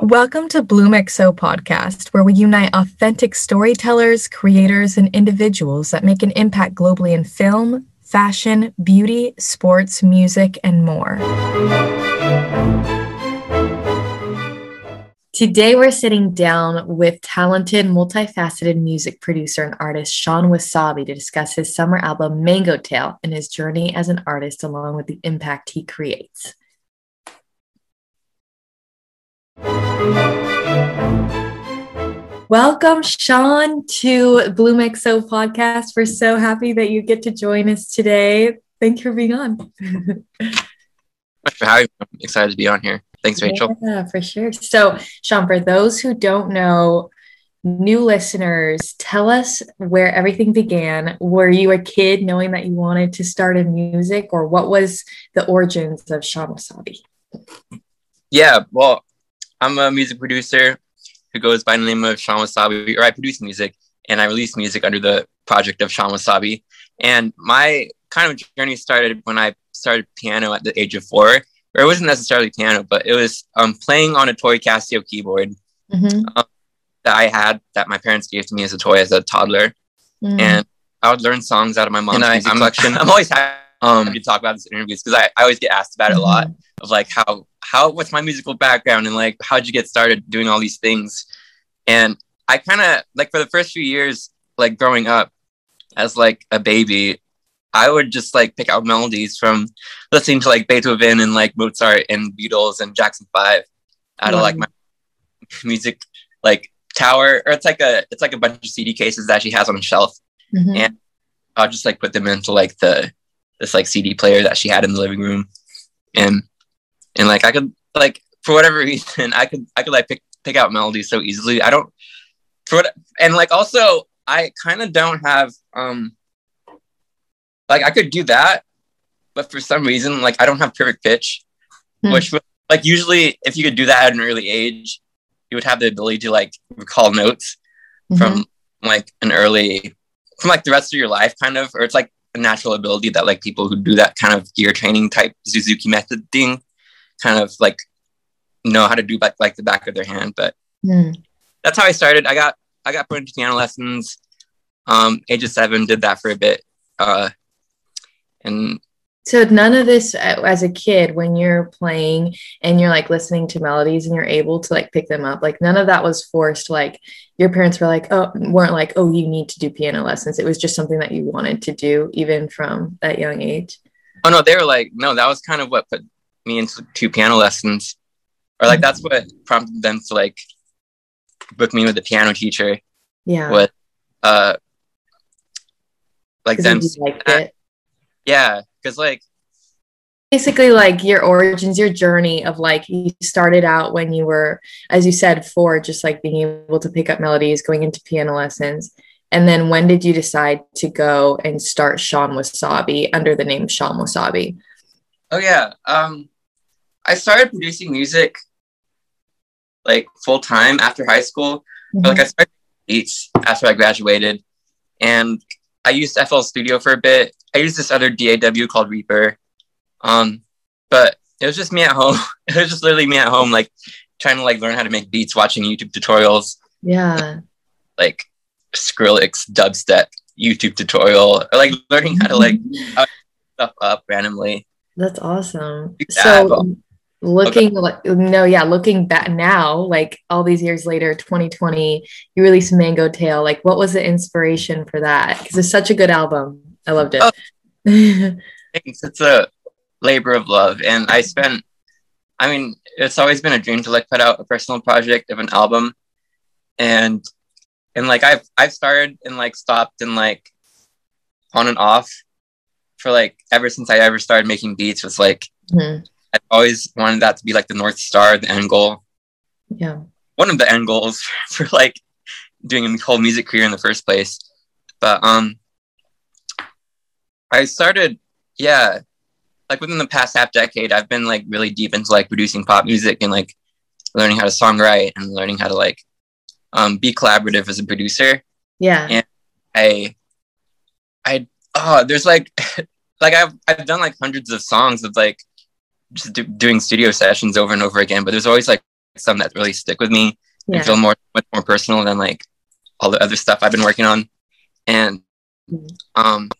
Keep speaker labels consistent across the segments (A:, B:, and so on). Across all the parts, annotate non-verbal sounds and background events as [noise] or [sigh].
A: Welcome to Bloom XO podcast, where we unite authentic storytellers, creators, and individuals that make an impact globally in film, fashion, beauty, sports, music, and more. Today, we're sitting down with talented, multifaceted music producer and artist Shawn Wasabi to discuss his summer album Mango Tale and his journey as an artist, along with the impact he creates. Welcome, Shawn, to Bloom XO podcast. We're so happy that you get to join us today. Thank you for being on.
B: for having me. I'm excited to be on here. Thanks, Rachel.
A: Yeah, for sure. So, Shawn, for those who don't know, new listeners, tell us where everything began. Were you a kid knowing that you wanted to start in music, or what was the origins of Shawn Wasabi?
B: Yeah, well, I'm a music producer who goes by the name of Shawn Wasabi, or I produce music and I release music under the project of Shawn Wasabi. And my kind of journey started when I started piano at the age of four, or it wasn't necessarily piano, but it was um, playing on a toy Casio keyboard mm-hmm. um, that I had that my parents gave to me as a toy as a toddler. Mm. And I would learn songs out of my mom's music collection. [laughs] I'm always happy um, to talk about this in interviews because I, I always get asked about it a lot mm-hmm. of like how how what's my musical background and like how'd you get started doing all these things? And i kind of like for the first few years like growing up as like a baby i would just like pick out melodies from listening to like beethoven and like mozart and beatles and jackson five out of like my music like tower or it's like a it's like a bunch of cd cases that she has on a shelf. Mm-hmm. and i'll just like put them into like the this like cd player that she had in the living room. And and like I could like for whatever [laughs] reason I could I could like pick pick out melodies so easily. I don't for what and like also I kind of don't have um like I could do that, but for some reason like I don't have perfect pitch, hmm. which like usually if you could do that at an early age, you would have the ability to like recall notes mm-hmm. from like an early from like the rest of your life kind of or it's like a natural ability that like people who do that kind of ear training type Suzuki method thing kind of like know how to do back like the back of their hand. But mm. that's how I started. I got I got put into piano lessons. Um, age of seven, did that for a bit. Uh, and
A: so none of this uh, as a kid when you're playing and you're like listening to melodies and you're able to like pick them up like none of that was forced like your parents were like oh weren't like oh you need to do piano lessons it was just something that you wanted to do even from that young age
B: oh no they were like no that was kind of what put me into two piano lessons. Or like that's what prompted them to like book me with a piano teacher.
A: Yeah.
B: With uh like them uh, yeah because like
A: basically like your origins your journey of like you started out when you were as you said four just like being able to pick up melodies going into piano lessons. And then when did you decide to go and start shawn wasabi under the name shawn wasabi?
B: Oh yeah. Um I started producing music like full time after high school. Mm-hmm. Like I started beats after I graduated, and I used FL Studio for a bit. I used this other DAW called Reaper, um, but it was just me at home. [laughs] it was just literally me at home, like trying to like learn how to make beats, watching YouTube tutorials.
A: Yeah, [laughs]
B: like Skrillex dubstep YouTube tutorial, or like learning how to like stuff up randomly.
A: That's awesome. So looking okay. like no yeah looking back now like all these years later 2020 you released mango tale. Like what was the inspiration for that? Because it's such a good album. I loved it. Oh, [laughs]
B: thanks. it's a labor of love. And i spent i mean it's always been a dream to like put out a personal project of an album. And and like i've i've started and like stopped and like on and off for like ever since i ever started making beats was like mm-hmm I've always wanted that to be like the North Star, the end goal.
A: Yeah.
B: One of the end goals [laughs] for like doing a whole music career in the first place. But um I started, yeah, like within the past half decade, I've been like really deep into like producing pop music and like learning how to songwrite and learning how to like um be collaborative as a producer.
A: Yeah.
B: And I I oh there's like [laughs] like I've I've done like hundreds of songs of like just do, doing studio sessions over and over again. But there's always like some that really stick with me
A: Yeah.
B: and feel more much more personal than like all the other stuff I've been working on. And
A: Mhm.
B: um,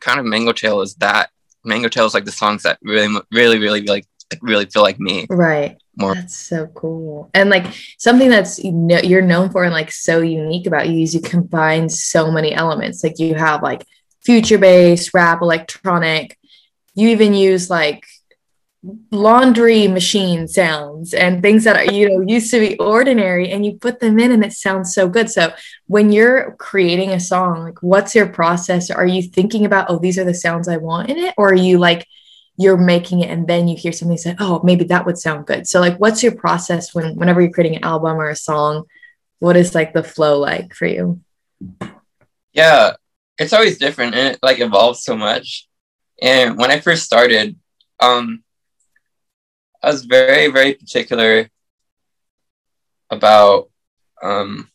B: kind of Mango Tale is that. Mango Tale is like the songs that really, really, really like really feel like me.
A: Right.
B: More.
A: That's so cool. And like something that's you know, you're known for and like so unique about you is you combine so many elements. Like you have like future bass, rap, electronic. You even use like laundry machine sounds and things that are you know used to be ordinary and you put them in and it sounds so good. So when you're creating a song, like what's your process? Are you thinking about oh these are the sounds I want in it or are you like you're making it and then you hear something say oh maybe that would sound good so like what's your process when whenever you're creating an album or a song what is like the flow like for you
B: Yeah, it's always different and it like evolves so much. And when I first started, um, I was very, very particular about um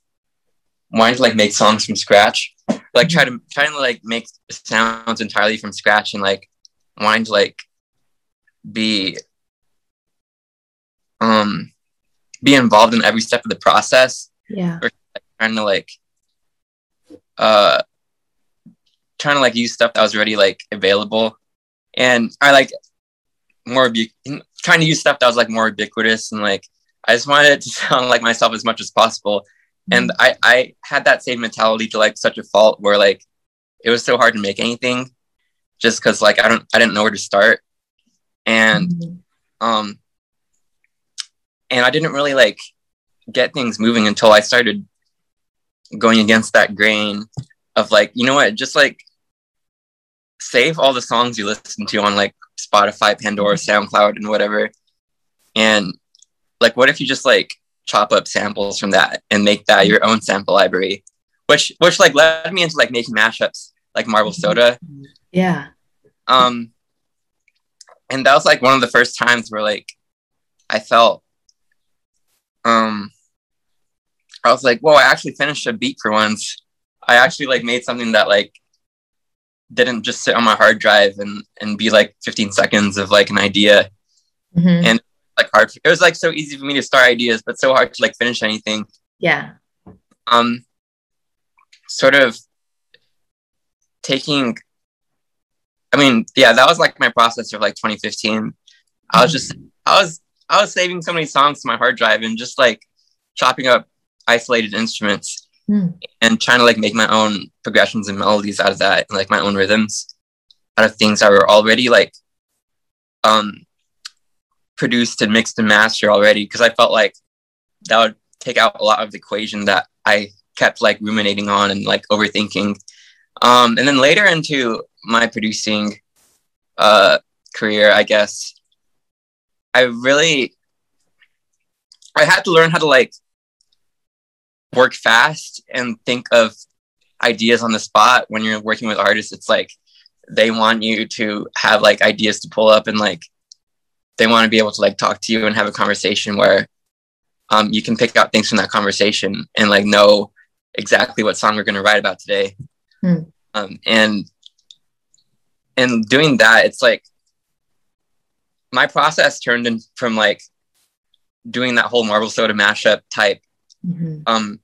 B: wanting to like make songs from scratch. Like try to trying to like make sounds entirely from scratch and like wanting to like be um be involved in every step of the process.
A: Yeah.
B: Trying to like uh trying to like use stuff that was already like available. And i like more ubi- trying to use stuff that was like more ubiquitous and like i just wanted it to [laughs] sound like myself as much as possible. And i i had that same mentality to like such a fault where like it was so hard to make anything just because like i don't i didn't know where to start. And
A: Mhm.
B: um and i didn't really like get things moving until i started going against that grain of like you know what just like save all the songs you listen to on like spotify pandora soundcloud and whatever. And like what if you just like chop up samples from that and make that your own sample library? Which which like led me into like making mashups like marble soda.
A: Yeah.
B: Um and that was like one of the first times where like i felt um i was like whoa i actually finished a beat for once. I actually like made something that like didn't just sit on my hard drive and and be like 15 seconds of like an idea.
A: Mhm.
B: And- like hard it was like so easy for me to start ideas but so hard to like finish anything.
A: Yeah.
B: Um sort of taking i mean yeah that was like my process of like 2015 i was just i was i was saving so many songs to my hard drive and just like chopping up isolated instruments
A: Hmm.
B: and trying to like make my own progressions and melodies out of that and like my own rhythms out of things that were already like um produced and mixed and mastered already because i felt like that would take out a lot of the equation that i kept like ruminating on and like overthinking um and then later into my producing uh career i guess i really i had to learn how to like work fast and think of ideas on the spot when you're working with artists it's like they want you to have like ideas to pull up and like they want to be able to like talk to you and have a conversation where um, you can pick out things from that conversation and like know exactly what song we're going to write about today
A: Hmm.
B: um, and and doing that it's like my process turned in from like doing that whole marble soda mashup type
A: Mhm.
B: um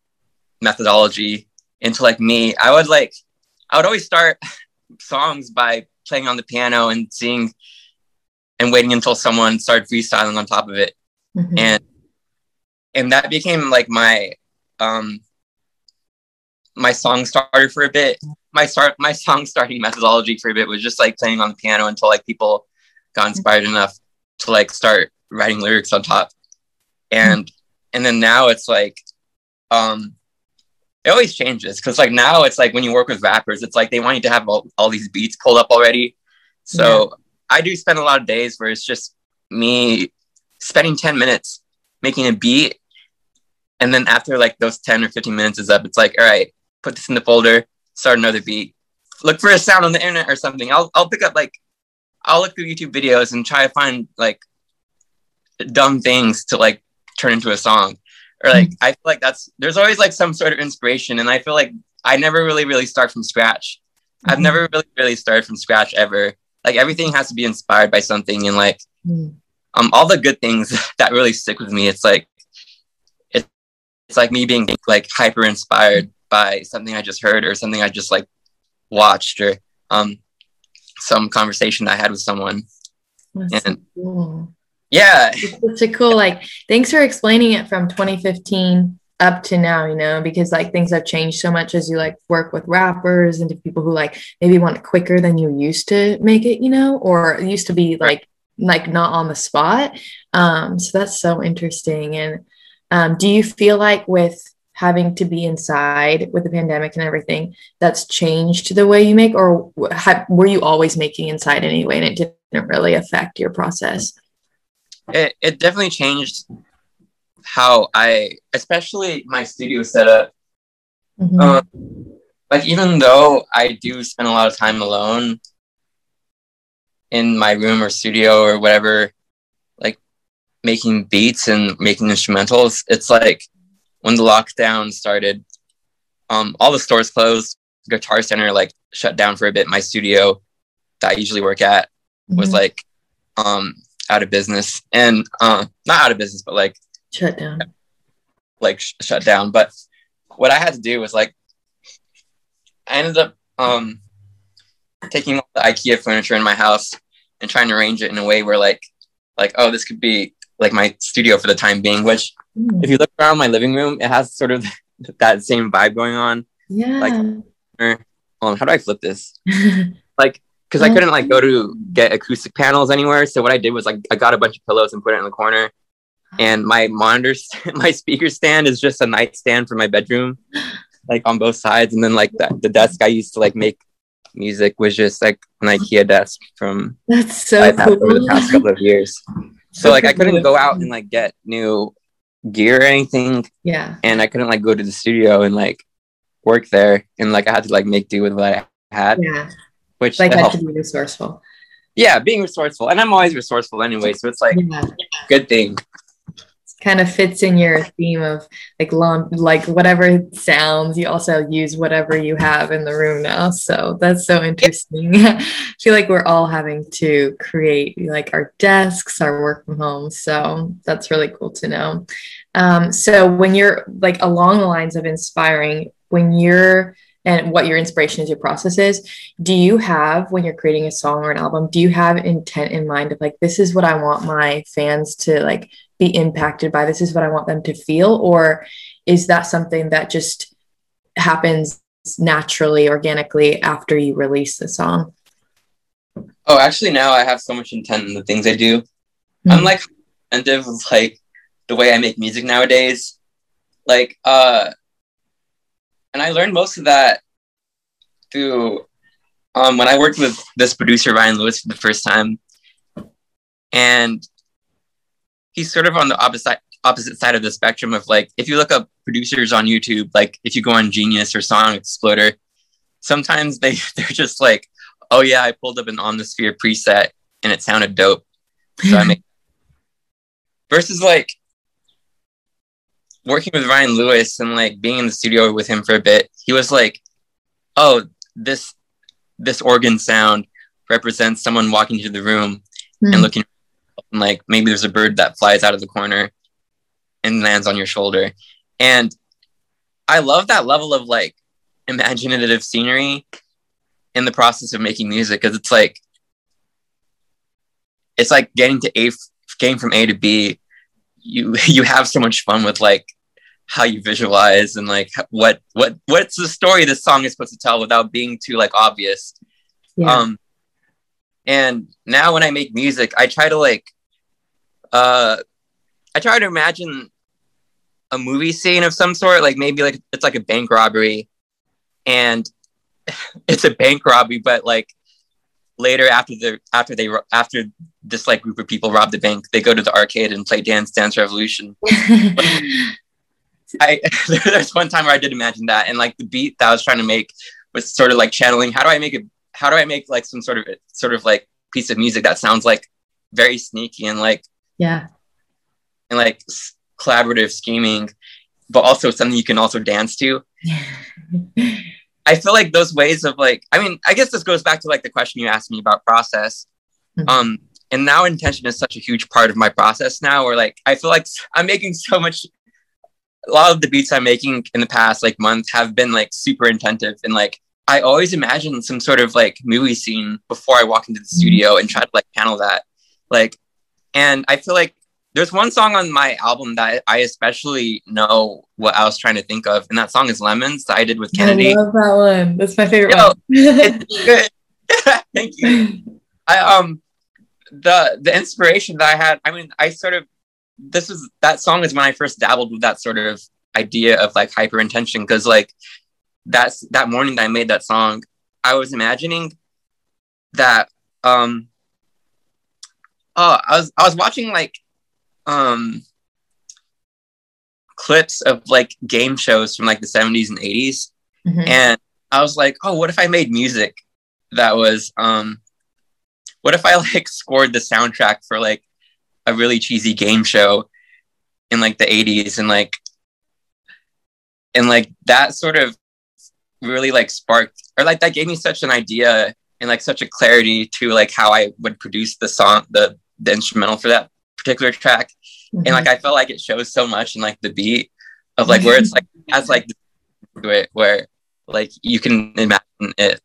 B: methodology into like me i would like i would always start [laughs] songs by playing on the piano and seeing and waiting until someone started freestyling on top of it.
A: Mhm.
B: and and that became like my um my song starter for a bit. My start my song starting methodology for a bit was just like playing on the piano until like people got inspired enough to like start writing lyrics on top. And and then now it's like um it always changes because like now it's like when you work with rappers it's like they want you to have all, all these beats pulled up already. So i do spend a lot of days where it's just me spending 10 minutes making a beat and then after like those 10 or 15 minutes is up it's like all right put this in the folder start another beat. Look for a sound on the internet or something. I'll, I'll pick up like i'll look through youtube videos and try to find like dumb things to like turn into a song or like i feel like that's there's always like some sort of inspiration and i feel like i never really really start from scratch i've
A: Mhm.
B: never really really started from scratch ever like everything has to be inspired by something and like
A: Mm.
B: um all the good things [laughs] that really stick with me it's like it, it's like me being like hyper inspired by something i just heard or something i just like watched or um some conversation i had with someone
A: That's so
B: And-
A: cool.
B: Yeah
A: It's such a cool, like, thanks for explaining it from 2015 up to now, you know, because like things have changed so much as you like work with rappers and to people who like maybe want it quicker than you used to make it, you know, or it used to be like, like not on the spot. Um, so that's so interesting. And um, do you feel like with having to be inside with the pandemic and everything, that's changed the way you make, or w- ha- were you always making inside anyway and it didn't really affect your process?
B: It, it definitely changed how i especially my studio setup
A: Mhm.
B: um, like even though i do spend a lot of time alone in my room or studio or whatever like making beats and making instrumentals it's like when the lockdown started um all the stores closed guitar center like shut down for a bit my studio that i usually work at was
A: Mhm.
B: like um out of business and uh not out of business but like
A: shut down.
B: like sh- shut down but what i had to do was like i ended up um taking all the ikea furniture in my house and trying to arrange it in a way where like like oh this could be like my studio for the time being which
A: Mm.
B: if you look around my living room it has sort of [laughs] that same vibe going on
A: Yeah.
B: um how do i flip this [laughs] like because I couldn't like go to mm-hmm. get acoustic panels anywhere. So what I did was like I got a bunch of pillows and put it in the corner. And my monitor, st- [laughs] my speaker stand is just a nightstand for my bedroom, like on both sides. And then like the, the desk I used to like make music was just like an IKEA desk from
A: That's so
B: I've had
A: cool.
B: over the past couple of years. So like I couldn't go out and like get new gear or anything,
A: yeah.
B: and I couldn't like go to the studio and like work there, and like I had to like make do with what I had,
A: Yeah.
B: Which
A: Like had to be resourceful.
B: yeah, being resourceful, and I'm always resourceful anyway, so it's like
A: Yeah.
B: good thing.
A: Kind of fits in your theme of like long like whatever sounds, you also use whatever you have in the room now. So that's so interesting. [laughs] I feel like we're all having to create like our desks, our work from home. So that's really cool to know. Um, so when you're like along the lines of inspiring, when you're and what your inspiration is, your process is, do you have when you're creating a song or an album, do you have intent in mind of like this is what I want my fans to like be impacted by? This is what I want them to feel, or is that something that just happens naturally, organically after you release the song?
B: Oh, actually, now I have so much intent in the things I do.
A: Hmm.
B: I'm like attentive of like the way I make music nowadays. Like, uh, and I learned most of that through um, when I worked with this producer Ryan Lewis for the first time, and he's sort of on the opposite opposite side of the spectrum of like if you look up producers on YouTube, like if you go on Genius or Song Exploder, sometimes they [laughs] they're just like, oh yeah, I pulled up an Omnisphere preset and it sounded dope, so I make [laughs] versus like working with Ryan Lewis and like being in the studio with him for a bit, he was like, "Oh, this this organ sound represents someone walking into the room
A: Hmm.
B: and looking and like maybe there's a bird that flies out of the corner and lands on your shoulder." And I love that level of like imaginative scenery in the process of making music because it's like it's like getting to A getting from A to B you [laughs] you have so much fun with like how you visualize and like what what what's the story this song is supposed to tell without being too like obvious
A: yeah.
B: um and now when i make music i try to like uh i try to imagine a movie scene of some sort like maybe like it's like a bank robbery and [laughs] it's a bank robbery but like later after the after they after this like group of people rob the bank they go to the arcade and play dance dance revolution [laughs] I [laughs] there's one time where I did imagine that, and like the beat that I was trying to make was sort of like channeling. How do I make it? How do I make like some sort of sort of like piece of music that sounds like very sneaky and like
A: yeah.
B: and like collaborative scheming, but also something you can also dance to. [laughs] I feel like those ways of like, I mean, I guess this goes back to like the question you asked me about process. Mm-hmm. Um, and now intention is such a huge part of my process now where like I feel like I'm making so much a lot of the beats I'm making in the past like month have been like super intensive and like I always imagine some sort of like movie scene before I walk into the mm-hmm. studio and try to like panel that. Like and I feel like there's one song on my album that I especially know what I was trying to think of, and that song is Lemons that I did with Kennedy.
A: I love that one. That's my favorite Yo, one. [laughs] [laughs]
B: Thank you. I um the the inspiration that I had, I mean, I sort of this was that song is when I first dabbled with that sort of idea of like hyper intention because like that's that morning that I made that song, I was imagining that um oh I was I was watching like um clips of like game shows from like the 70s and 80s mm-hmm. and I was like, oh, what if I made music that was um what if I like [laughs] scored the soundtrack for like a really cheesy game show in like the 80s and like and like that sort of really like sparked or like that gave me such an idea and like such a clarity to like how I would produce the song the the instrumental for that particular track mm-hmm. and like I felt like it shows so much in like the beat of like where it's like [laughs] has like to it where like you can imagine it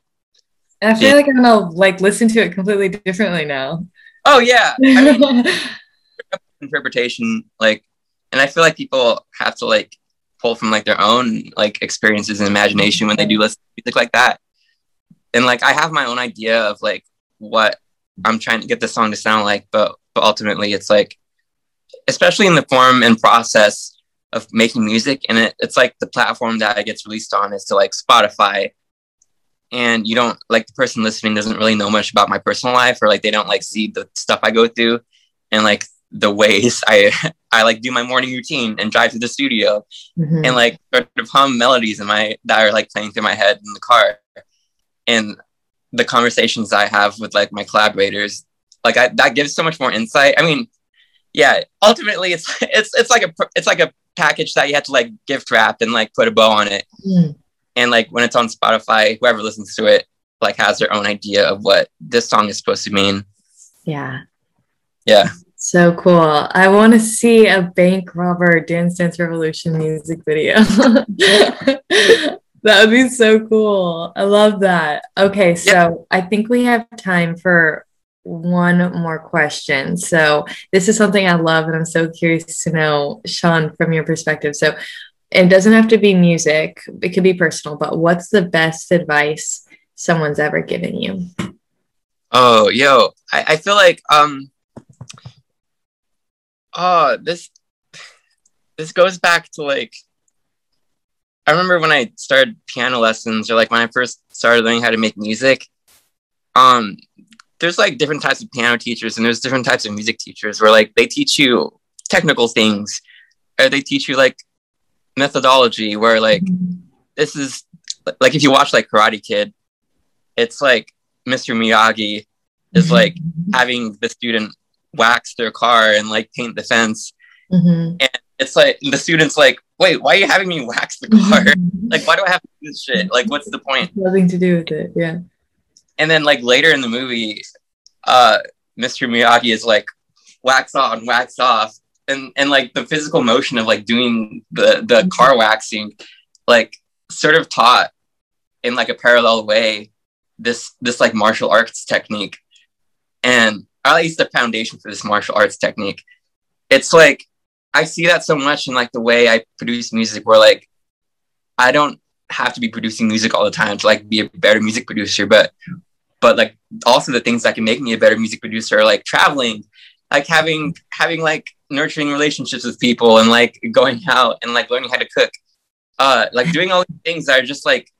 A: I feel like I'm gonna like listen to it completely differently now.
B: Oh yeah. I mean, [laughs] interpretation, like and I feel like people have to like pull from like their own like experiences and imagination when they do listen to music like that. And like I have my own idea of like what I'm trying to get the song to sound like, but but ultimately it's like especially in the form and process of making music and it, it's like the platform that it gets released on is to like Spotify. And you don't like the person listening doesn't really know much about my personal life or like they don't like see the stuff I go through and like the ways I [laughs] I like do my morning routine and drive to the studio mm-hmm. and like sort of hum melodies in my that are like playing through my head in the car. And the conversations I have with like my collaborators like I, that gives so much more insight. I mean yeah ultimately it's [laughs] it's it's like a it's like a package that you have to like gift wrap and like put a bow on it. Mm. And like when it's on spotify whoever listens to it like has their own idea of what this song is supposed to mean.
A: Yeah.
B: Yeah.
A: So cool. I want to see a bank robber dance dance revolution music video. [laughs] That would be so cool. I love that. Okay so i think we have time for one more question. So, this is something I love, and I'm so curious to know, Shawn, from your perspective. So, it doesn't have to be music, it could be personal, but what's the best advice someone's ever given you?
B: Oh, yo, I, I feel like um oh this this goes back to like I remember when I started piano lessons or like when I first started learning how to make music, um, there's like different types of piano teachers and there's different types of music teachers where like they teach you technical things or they teach you like methodology where like mm-hmm. this is like if you watch like Karate Kid, it's like Mr. Miyagi is mm-hmm. like having the student wax their car and like paint the fence. Mm-hmm. And it's like the student's like, wait, why are you having me wax the car? Mm-hmm. [laughs] like, why do I have to do this shit? Like, what's the point?
A: Nothing to do with it. Yeah.
B: And then like later in the movie, uh, Mr. Miyagi is like wax on, wax off and and like the physical motion of like doing the the car waxing like sort of taught in like a parallel way this this like martial arts technique and at least the foundation for this martial arts technique it's like i see that so much in like the way i produce music where like i don't have to be producing music all the time to like be a better music producer but but like also the things that can make me a better music producer are like traveling like having having like nurturing relationships with people and like going out and like learning how to cook uh like doing all these things that are just like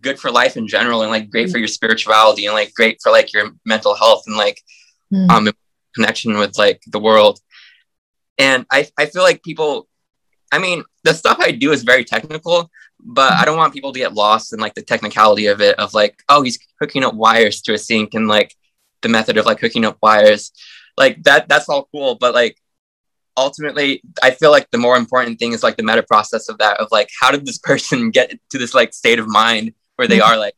B: good for life in general and like great for your spirituality and like great for like your mental health and like mm. um connection with like the world and i i feel like people i mean the stuff i do is very technical but i don't want people to get lost in like the technicality of it of like oh he's hooking up wires to a sink and like the method of like hooking up wires like that that's all cool but like ultimately i feel like the more important thing is like the meta process of that of like how did this [laughs] person get to this like state of mind where they are like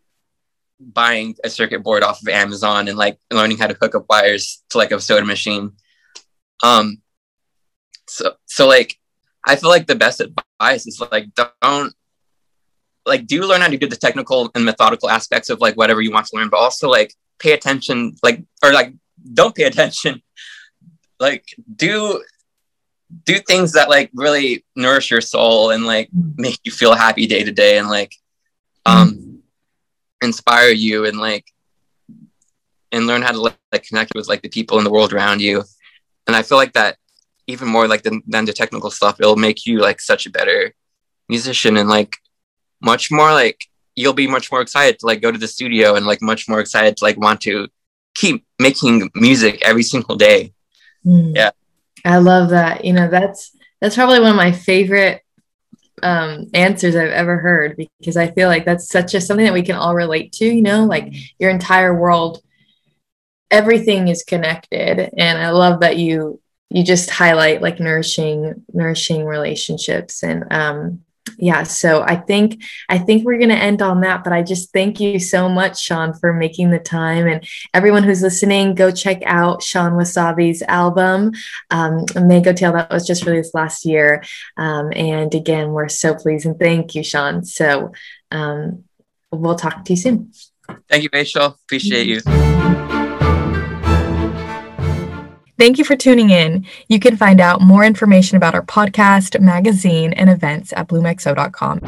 B: buying a circuit board off of Amazon and like learning how to hook up wires to like a soda machine. Um, so so like I feel like the best advice is like don't like do learn how to do the technical and methodical aspects of like whatever you want to learn, but also like pay attention, like or like don't pay [laughs] attention, like do do things that like really nourish your soul and like make you feel happy day to day and like um inspire you and like and learn how to like connect with like the people in the world around you. And i feel like that even more like than, than the technical stuff it'll make you like such a better musician and like much more like you'll be much more excited to like go to the studio and like much more excited to like want to keep making music every single day mm. yeah
A: i love that you know that's that's probably one of my favorite um, answers I've ever heard because I feel like that's such a something that we can all relate to. You know, like your entire world, everything is connected, and I love that you you just highlight like nourishing nourishing relationships and um yeah so i think i think we're going to end on that but i just thank you so much shawn for making the time. And everyone who's listening go check out shawn wasabi's album um, mango tale. That was just released last year. Um, and again we're so pleased and thank you shawn. So um, we'll talk to you soon.
B: Thank you rachel. Appreciate you
A: Thank you for tuning in. You can find out more information about our podcast, magazine, and events at bloomexo.com.